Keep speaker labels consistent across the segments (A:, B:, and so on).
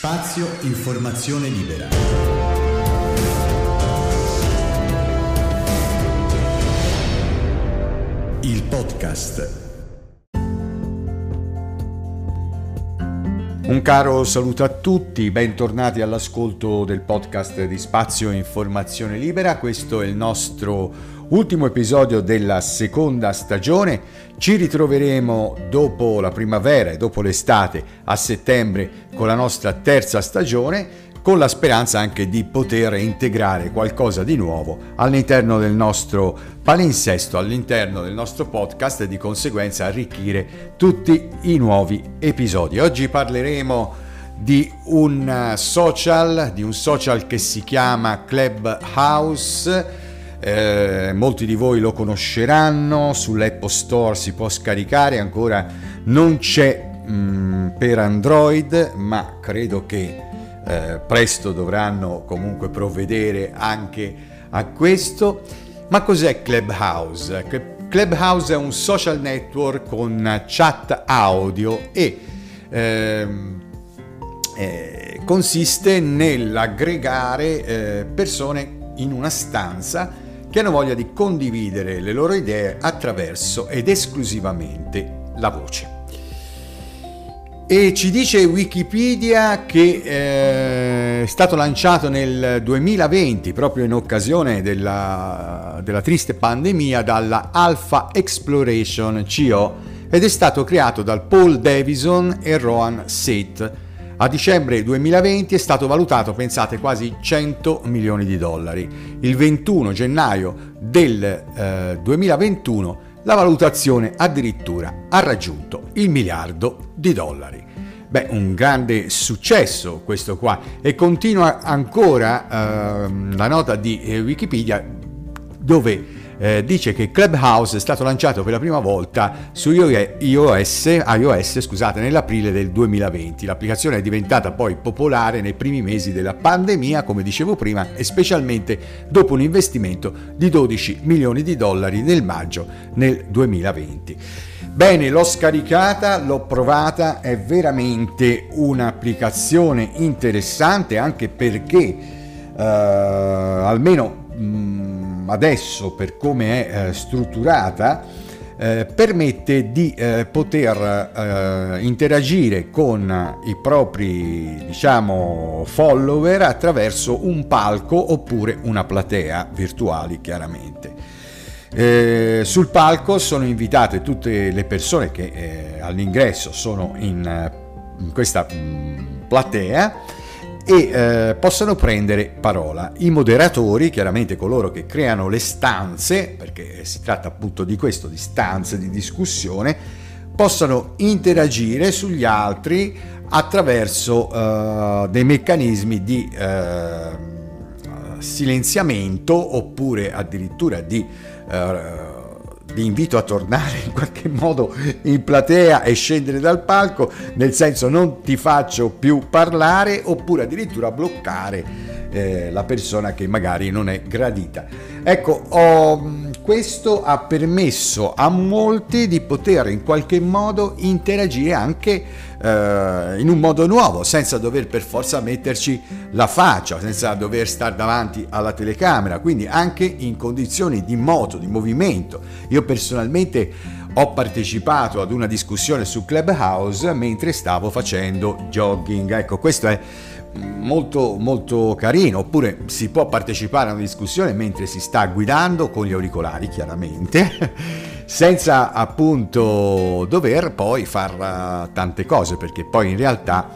A: Spazio Informazione Libera. Il podcast.
B: Un caro saluto a tutti, bentornati all'ascolto del podcast di Spazio Informazione Libera. Questo è il nostro ultimo episodio della seconda stagione. Ci ritroveremo dopo la primavera e dopo l'estate a settembre con la nostra terza stagione con la speranza anche di poter integrare qualcosa di nuovo all'interno del nostro palinsesto, all'interno del nostro podcast e di conseguenza arricchire tutti i nuovi episodi. Oggi parleremo di un social, di un social che si chiama Clubhouse eh, molti di voi lo conosceranno, sull'Apple Store si può scaricare, ancora non c'è mh, mm, per Android, ma credo che eh, presto dovranno comunque provvedere anche a questo. Ma cos'è Clubhouse? Clubhouse è un social network con chat audio e ehm, eh, consiste nell'aggregare eh, persone in una stanza che hanno voglia di condividere le loro idee attraverso ed esclusivamente la voce. E ci dice Wikipedia che eh, è stato lanciato nel 2020, proprio in occasione della, della triste pandemia, dalla Alpha Exploration CO ed è stato creato dal Paul Davison e Rohan Seth a dicembre 2020 è stato valutato, pensate, quasi 100 milioni di dollari. Il 21 gennaio del eh, 2021 la valutazione addirittura ha raggiunto il miliardo di dollari. Beh, un grande successo questo qua e continua ancora eh, la nota di eh, Wikipedia dove eh, dice che Clubhouse è stato lanciato per la prima volta su iOS, iOS scusate, nell'aprile del 2020. L'applicazione è diventata poi popolare nei primi mesi della pandemia, come dicevo prima, e specialmente dopo un investimento di 12 milioni di dollari nel maggio nel 2020. Bene, l'ho scaricata, l'ho provata, è veramente un'applicazione interessante anche perché uh, almeno mh, mm, adesso per come è eh, strutturata eh, permette di eh, poter interagire con i propri diciamo follower attraverso un palco oppure una platea virtuali chiaramente. Eh, sul palco sono invitate tutte le persone che eh, all'ingresso sono in, in questa mh, mm, platea e eh, possano prendere parola. I moderatori, chiaramente coloro che creano le stanze, perché si tratta appunto di questo, di stanze di discussione, possano interagire sugli altri attraverso uh, dei meccanismi di uh, silenziamento oppure addirittura di uh, vi invito a tornare in qualche modo in platea e scendere dal palco, nel senso non ti faccio più parlare oppure addirittura bloccare eh, la persona che magari non è gradita. Ecco, ho, questo ha permesso a molti di poter in qualche modo interagire anche eh, in un modo nuovo, senza dover per forza metterci la faccia, senza dover stare davanti alla telecamera, quindi anche in condizioni di moto, di movimento. Io personalmente ho partecipato ad una discussione su Clubhouse mentre stavo facendo jogging. Ecco, questo è molto molto carino oppure si può partecipare a una discussione mentre si sta guidando con gli auricolari chiaramente senza appunto dover poi fare tante cose perché poi in realtà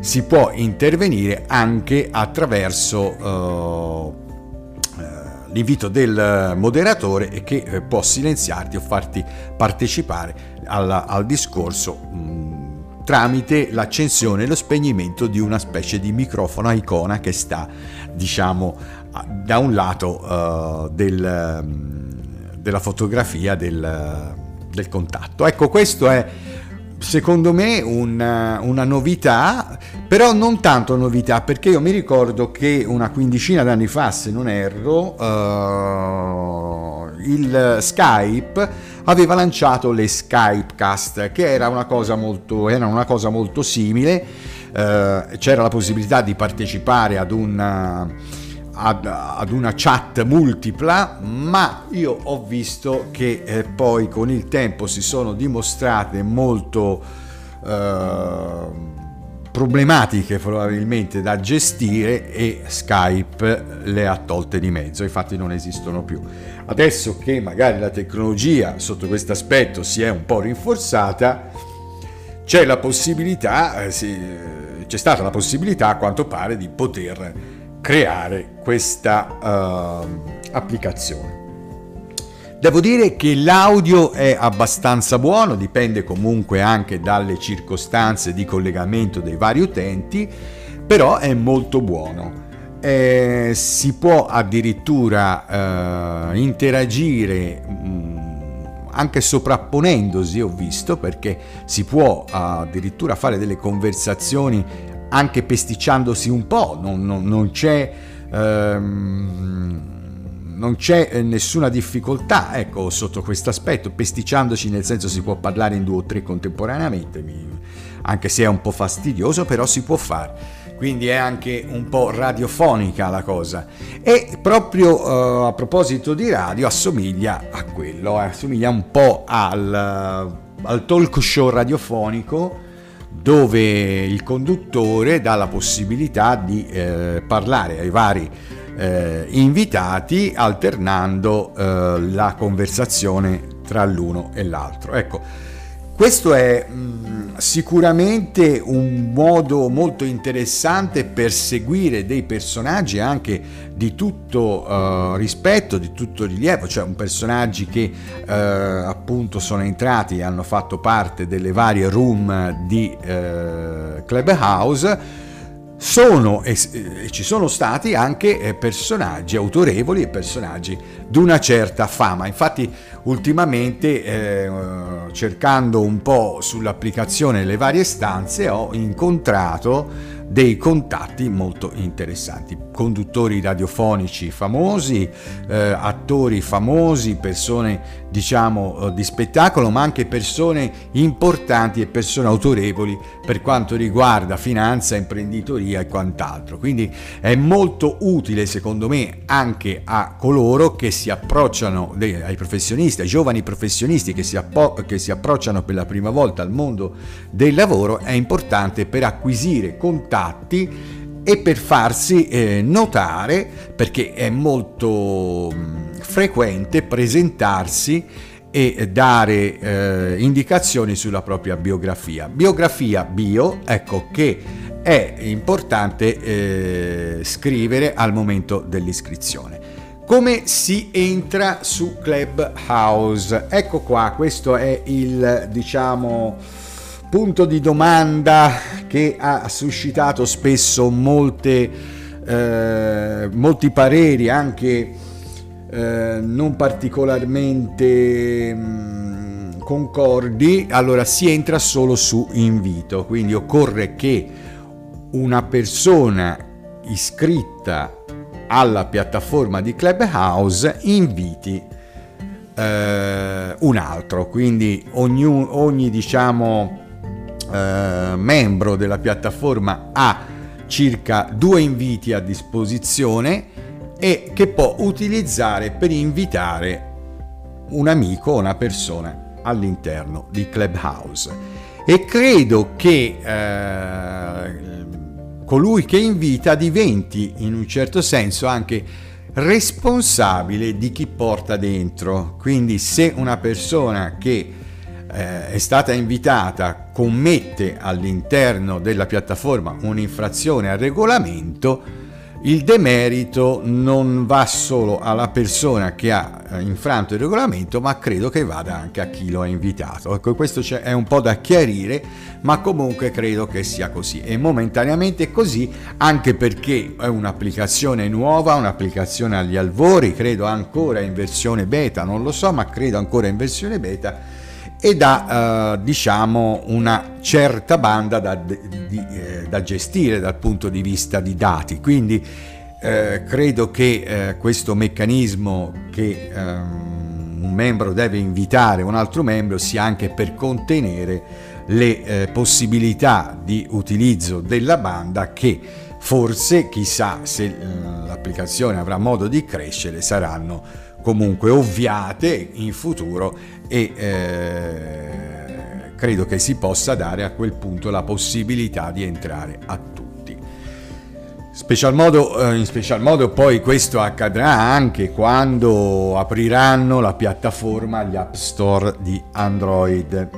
B: si può intervenire anche attraverso uh, l'invito del moderatore che eh, può silenziarti o farti partecipare alla, al discorso mh, tramite l'accensione e lo spegnimento di una specie di microfono a icona che sta diciamo da un lato uh, del, della fotografia del, del contatto. Ecco questo è secondo me una, una, novità, però non tanto novità, perché io mi ricordo che una quindicina d'anni fa, se non erro, uh, il Skype aveva lanciato le Skypecast, che era una cosa molto, una cosa molto simile eh, c'era la possibilità di partecipare ad una, ad, ad una chat multipla, ma io ho visto che eh, poi con il tempo si sono dimostrate molto eh, problematiche probabilmente da gestire e Skype le ha tolte di mezzo, infatti non esistono più. Adesso che magari la tecnologia sotto questo aspetto si è un po' rinforzata, c'è la possibilità, eh, sì, c'è stata la possibilità a quanto pare di poter creare questa uh, applicazione. Devo dire che l'audio è abbastanza buono, dipende comunque anche dalle circostanze di collegamento dei vari utenti, però è molto buono. Eh, si può addirittura eh, interagire mh, mm, anche sovrapponendosi, ho visto, perché si può addirittura fare delle conversazioni anche pesticciandosi un po', non, non, non c'è... Ehm, non c'è eh, nessuna difficoltà ecco, sotto questo aspetto, pesticciandoci nel senso si può parlare in due o tre contemporaneamente, anche se è un po' fastidioso, però si può fare. Quindi è anche un po' radiofonica la cosa. E proprio uh, a proposito di radio assomiglia a quello, eh, assomiglia un po' al, al talk show radiofonico dove il conduttore dà la possibilità di eh, parlare ai vari eh, invitati alternando eh, la conversazione tra l'uno e l'altro. Ecco, questo è mh, mm, sicuramente un modo molto interessante per seguire dei personaggi anche di tutto uh, rispetto, di tutto rilievo, cioè un personaggi che uh, appunto sono entrati e hanno fatto parte delle varie room di uh, Clubhouse sono e, e, ci sono stati anche eh, personaggi autorevoli e personaggi di una certa fama. Infatti ultimamente eh, cercando un po' sull'applicazione le varie stanze ho incontrato dei contatti molto interessanti. Conduttori radiofonici famosi, eh, attori famosi, persone diciamo eh, di spettacolo, ma anche persone importanti e persone autorevoli per quanto riguarda finanza, imprenditoria e quant'altro. Quindi è molto utile secondo me anche a coloro che si approcciano, ai professionisti, ai giovani professionisti che si, appo- che si approcciano per la prima volta al mondo del lavoro, è importante per acquisire contatti e per farsi eh, notare perché è molto mh, frequente presentarsi e dare eh, indicazioni sulla propria biografia. Biografia bio, ecco che è importante eh, scrivere al momento dell'iscrizione. Come si entra su Clubhouse? Ecco qua, questo è il diciamo punto di domanda che ha suscitato spesso molte, eh, molti pareri anche eh, non particolarmente mh, mm, concordi, allora si entra solo su invito, quindi occorre che una persona iscritta alla piattaforma di Clubhouse inviti eh, un altro, quindi ogni, ogni diciamo eh, membro della piattaforma ha circa due inviti a disposizione e che può utilizzare per invitare un amico o una persona all'interno di Clubhouse. E credo che eh, colui che invita diventi in un certo senso anche responsabile di chi porta dentro. Quindi se una persona che eh, è stata invitata commette all'interno della piattaforma un'infrazione al regolamento, il demerito non va solo alla persona che ha eh, infranto il regolamento, ma credo che vada anche a chi lo ha invitato. Ecco, questo è un po' da chiarire, ma comunque credo che sia così. E momentaneamente è così, anche perché è un'applicazione nuova, un'applicazione agli albori, credo ancora in versione beta, non lo so, ma credo ancora in versione beta e da eh, diciamo una certa banda da, di, eh, da, gestire dal punto di vista di dati. Quindi eh, credo che eh, questo meccanismo che ehm, un membro deve invitare un altro membro sia anche per contenere le eh, possibilità di utilizzo della banda che forse chissà se eh, l'applicazione avrà modo di crescere saranno comunque ovviate in futuro e eh, credo che si possa dare a quel punto la possibilità di entrare a tutti. Special modo, eh, in special modo poi questo accadrà anche quando apriranno la piattaforma agli App Store di Android.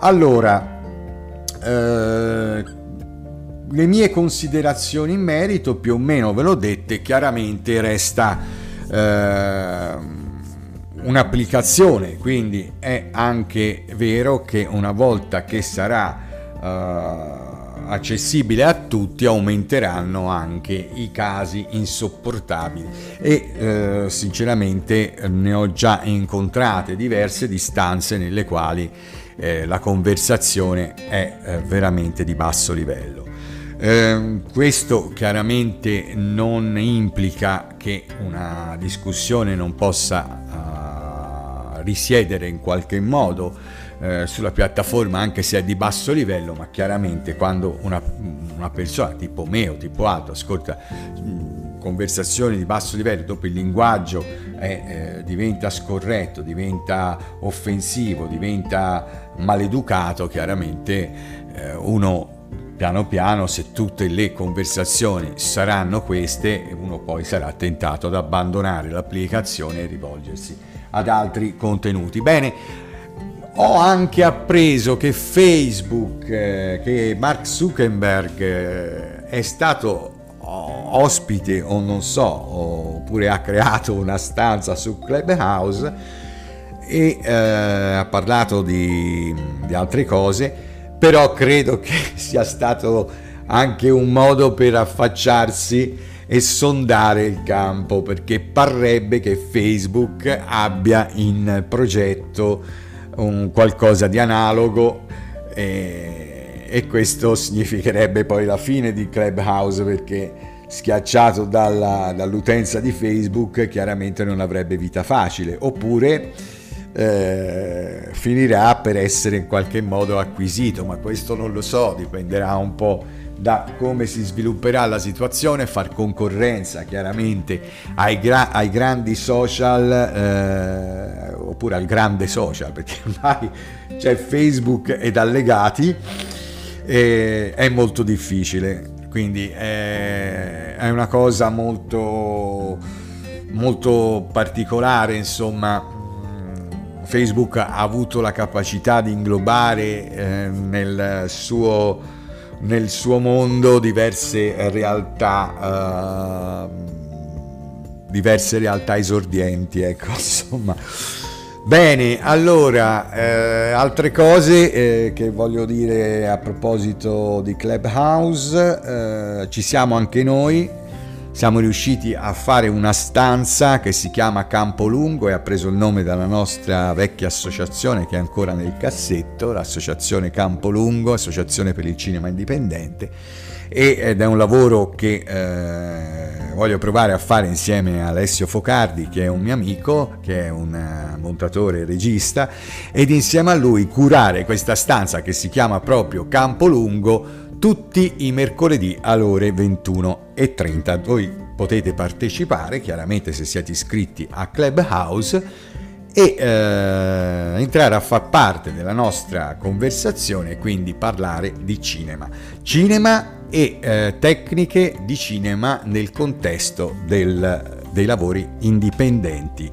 B: Allora, eh, le mie considerazioni in merito più o meno ve l'ho dette, chiaramente resta un'applicazione, quindi è anche vero che una volta che sarà eh, accessibile a tutti aumenteranno anche i casi insopportabili e eh, sinceramente ne ho già incontrate diverse distanze nelle quali eh, la conversazione è eh, veramente di basso livello. Eh, questo chiaramente non implica che una discussione non possa uh, risiedere in qualche modo eh, sulla piattaforma anche se è di basso livello, ma chiaramente quando una, una persona tipo me o tipo altro ascolta mh, conversazioni di basso livello, dopo il linguaggio è, eh, diventa scorretto, diventa offensivo, diventa maleducato, chiaramente eh, uno piano piano se tutte le conversazioni saranno queste uno poi sarà tentato ad abbandonare l'applicazione e rivolgersi ad altri contenuti. Bene ho anche appreso che Facebook eh, che Mark Zuckerberg eh, è stato ospite o non so oppure ha creato una stanza su Clubhouse e eh, ha parlato di, di altre cose però credo che sia stato anche un modo per affacciarsi e sondare il campo perché parrebbe che Facebook abbia in progetto un qualcosa di analogo e, e questo significherebbe poi la fine di Clubhouse perché schiacciato dalla, dall'utenza di Facebook chiaramente non avrebbe vita facile. Oppure eh, finirà per essere in qualche modo acquisito, ma questo non lo so, dipenderà un po' da come si svilupperà la situazione, far concorrenza chiaramente ai, gra- ai grandi social eh, oppure al grande social, perché ormai c'è Facebook ed allegati, e è molto difficile, quindi è, è una cosa molto, molto particolare, insomma Facebook ha avuto la capacità di inglobare eh, nel, suo, nel, suo, mondo diverse realtà, uh, diverse realtà esordienti, ecco, insomma. Bene, allora, eh, altre cose eh, che voglio dire a proposito di Clubhouse, eh, ci siamo anche noi, siamo riusciti a fare una stanza che si chiama Campo Lungo e ha preso il nome dalla nostra vecchia associazione che è ancora nel cassetto, l'associazione Campo Lungo, associazione per il cinema indipendente. Ed è un lavoro che eh, voglio provare a fare insieme a Alessio Focardi che è un mio amico, che è un eh, montatore e regista ed insieme a lui curare questa stanza che si chiama proprio Campo Lungo tutti i mercoledì alle ore 21.30. Voi potete partecipare, chiaramente se siete iscritti a Clubhouse, e eh, entrare a far parte della nostra conversazione e quindi parlare di cinema. Cinema e eh, tecniche di cinema nel contesto del, dei lavori indipendenti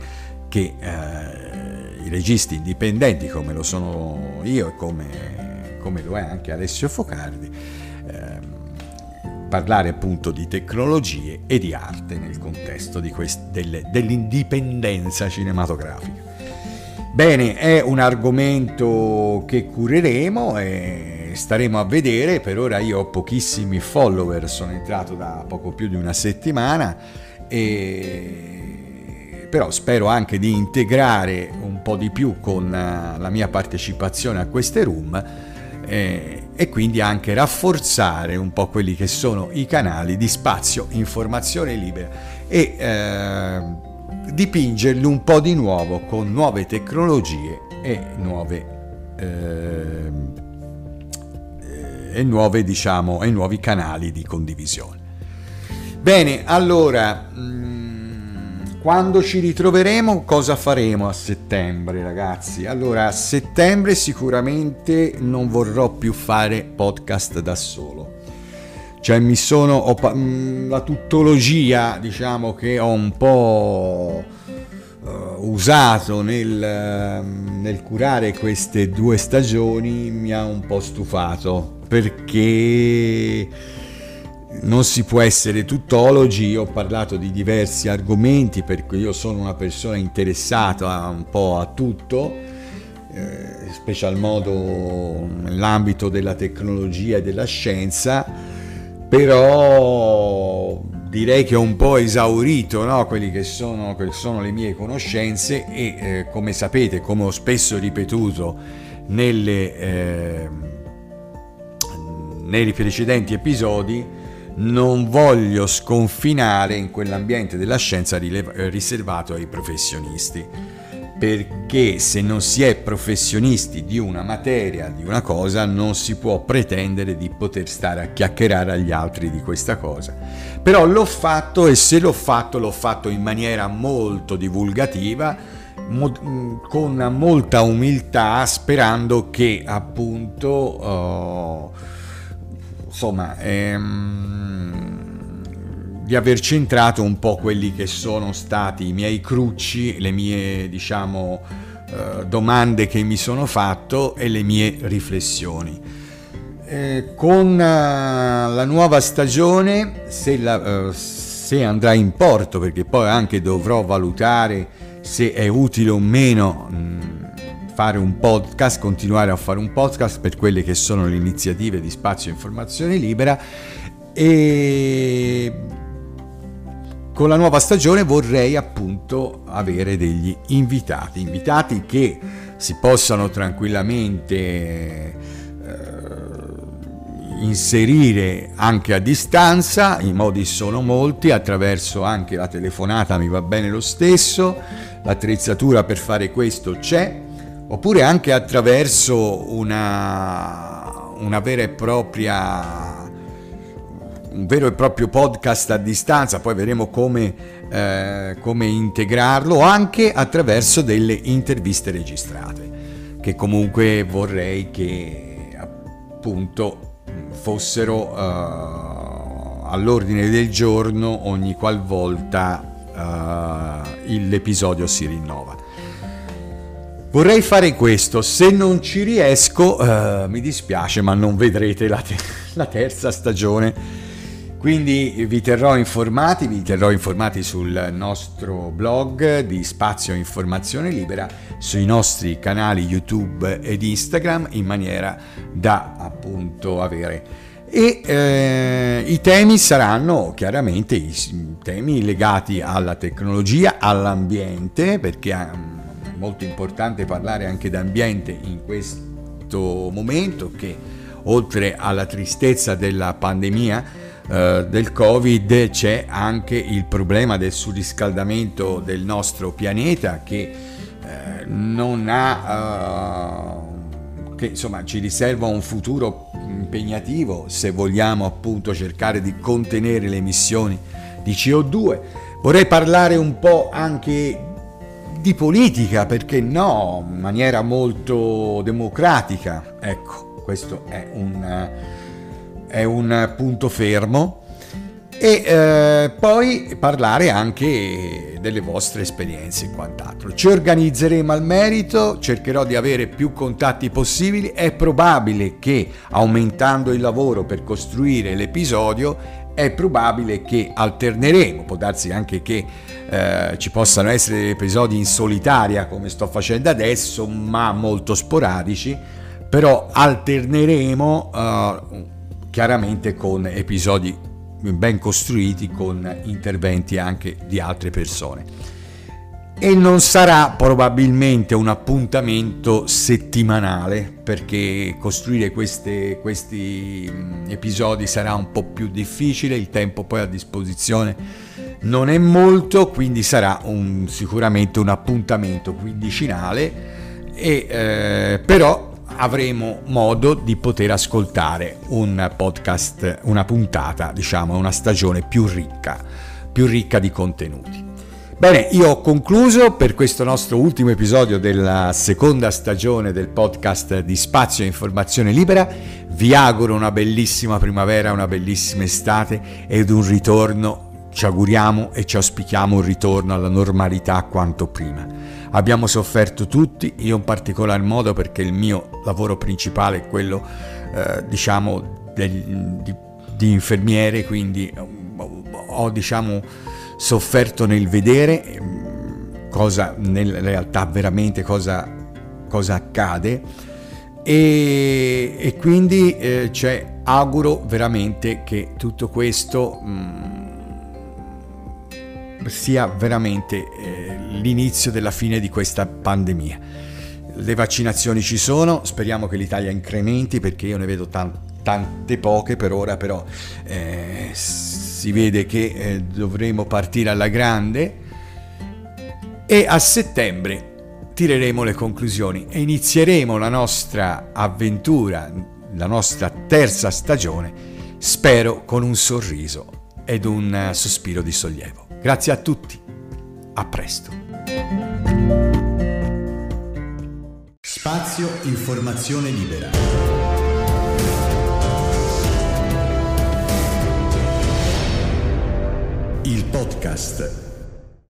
B: che eh, i registi indipendenti come lo sono io e come, come lo è anche Alessio Focardi Ehm, parlare appunto di tecnologie e di arte nel contesto quest- delle, dell'indipendenza cinematografica. Bene, è un argomento che cureremo e staremo a vedere, per ora io ho pochissimi follower, sono entrato da poco più di una settimana e però spero anche di integrare un po' di più con la mia partecipazione a queste room eh, e quindi anche rafforzare un po' quelli che sono i canali di spazio informazione libera e eh, dipingerli un po' di nuovo con nuove tecnologie e nuove, eh, e, nuove, diciamo, e nuovi canali di condivisione. Bene, allora, mm, quando ci ritroveremo, cosa faremo a settembre, ragazzi? Allora, a settembre sicuramente non vorrò più fare podcast da solo. Cioè, mi sono. Ho, mm, la tuttologia, diciamo che ho un po' uh, usato nel, uh, nel curare queste due stagioni mi ha un po' stufato perché non si può essere tuttologi, ho parlato di diversi argomenti perché io sono una persona interessata un po' a tutto, eh, special modo nell'ambito della tecnologia e della scienza, però direi che ho un po' esaurito no? quelli che che sono, le mie conoscenze e eh, come sapete, come ho spesso ripetuto nelle, eh, nei precedenti episodi, non voglio sconfinare in quell'ambiente della scienza riservato ai professionisti perché se non si è professionisti di una materia, di una cosa, non si può pretendere di poter stare a chiacchierare agli altri di questa cosa. Però l'ho fatto e se l'ho fatto l'ho fatto in maniera molto divulgativa, con molta umiltà, sperando che appunto, uh, insomma, ehm, di aver centrato un po' quelli che sono stati i miei crucci, le mie, diciamo, eh, domande che mi sono fatto e le mie riflessioni. Eh, con uh, la nuova stagione, se, la, uh, se andrà in porto, perché poi anche dovrò valutare se è utile o meno mh, fare un podcast, continuare a fare un podcast per quelle che sono le iniziative di spazio informazione libera. E con la nuova stagione vorrei appunto avere degli invitati, invitati che si possano tranquillamente eh, inserire anche a distanza, i modi sono molti, attraverso anche la telefonata mi va bene lo stesso, l'attrezzatura per fare questo c'è, oppure anche attraverso una, una vera e propria un vero e proprio podcast a distanza, poi vedremo come, eh, come integrarlo, anche attraverso delle interviste registrate, che comunque vorrei che appunto fossero uh, all'ordine del giorno ogni qualvolta uh, l'episodio si rinnova. Vorrei fare questo, se non ci riesco uh, mi dispiace ma non vedrete la, te- la terza stagione. Quindi vi terrò informati, vi terrò informati sul nostro blog di Spazio Informazione Libera, sui nostri canali YouTube ed Instagram in maniera da appunto avere. E eh, i temi saranno chiaramente i temi legati alla tecnologia, all'ambiente, perché è molto importante parlare anche d'ambiente in questo momento che oltre alla tristezza della pandemia eh, del Covid c'è anche il problema del surriscaldamento del nostro pianeta che eh, non ha... Uh, che insomma ci riserva un futuro impegnativo se vogliamo appunto cercare di contenere le emissioni di CO2. Vorrei parlare un po' anche di politica, perché no, in maniera molto democratica. Ecco, questo è un è un punto fermo e eh, poi parlare anche delle vostre esperienze e quant'altro. Ci organizzeremo al merito, cercherò di avere più contatti possibili, è probabile che aumentando il lavoro per costruire l'episodio è probabile che alterneremo, può darsi anche che eh, ci possano essere episodi in solitaria come sto facendo adesso, ma molto sporadici, però alterneremo uh, chiaramente con episodi ben costruiti, con interventi anche di altre persone. E non sarà probabilmente un appuntamento settimanale perché costruire queste, questi episodi sarà un po' più difficile, il tempo poi a disposizione non è molto, quindi sarà un, sicuramente un appuntamento quindicinale, e, eh, però avremo modo di poter ascoltare un podcast, una puntata, diciamo, una stagione più ricca, più ricca di contenuti. Bene, io ho concluso per questo nostro ultimo episodio della seconda stagione del podcast di Spazio e Informazione Libera. Vi auguro una bellissima primavera, una bellissima estate ed un ritorno, ci auguriamo e ci auspichiamo un ritorno alla normalità quanto prima. Abbiamo sofferto tutti, io in particolar modo perché il mio lavoro principale è quello, eh, diciamo, del, di, di infermiere, quindi ho, diciamo, sofferto nel vedere ehm, cosa nella realtà veramente cosa, cosa accade e, e quindi eh, cioè, auguro veramente che tutto questo mh, mm, sia veramente eh, l'inizio della fine di questa pandemia. Le vaccinazioni ci sono, speriamo che l'Italia incrementi perché io ne vedo tan- tante poche per ora, però eh, si vede che eh, dovremo partire alla grande e a settembre tireremo le conclusioni e inizieremo la nostra avventura, la nostra terza stagione, spero con un sorriso ed un sospiro di sollievo. Grazie a tutti, a presto.
A: Spazio Informazione Libera. Il podcast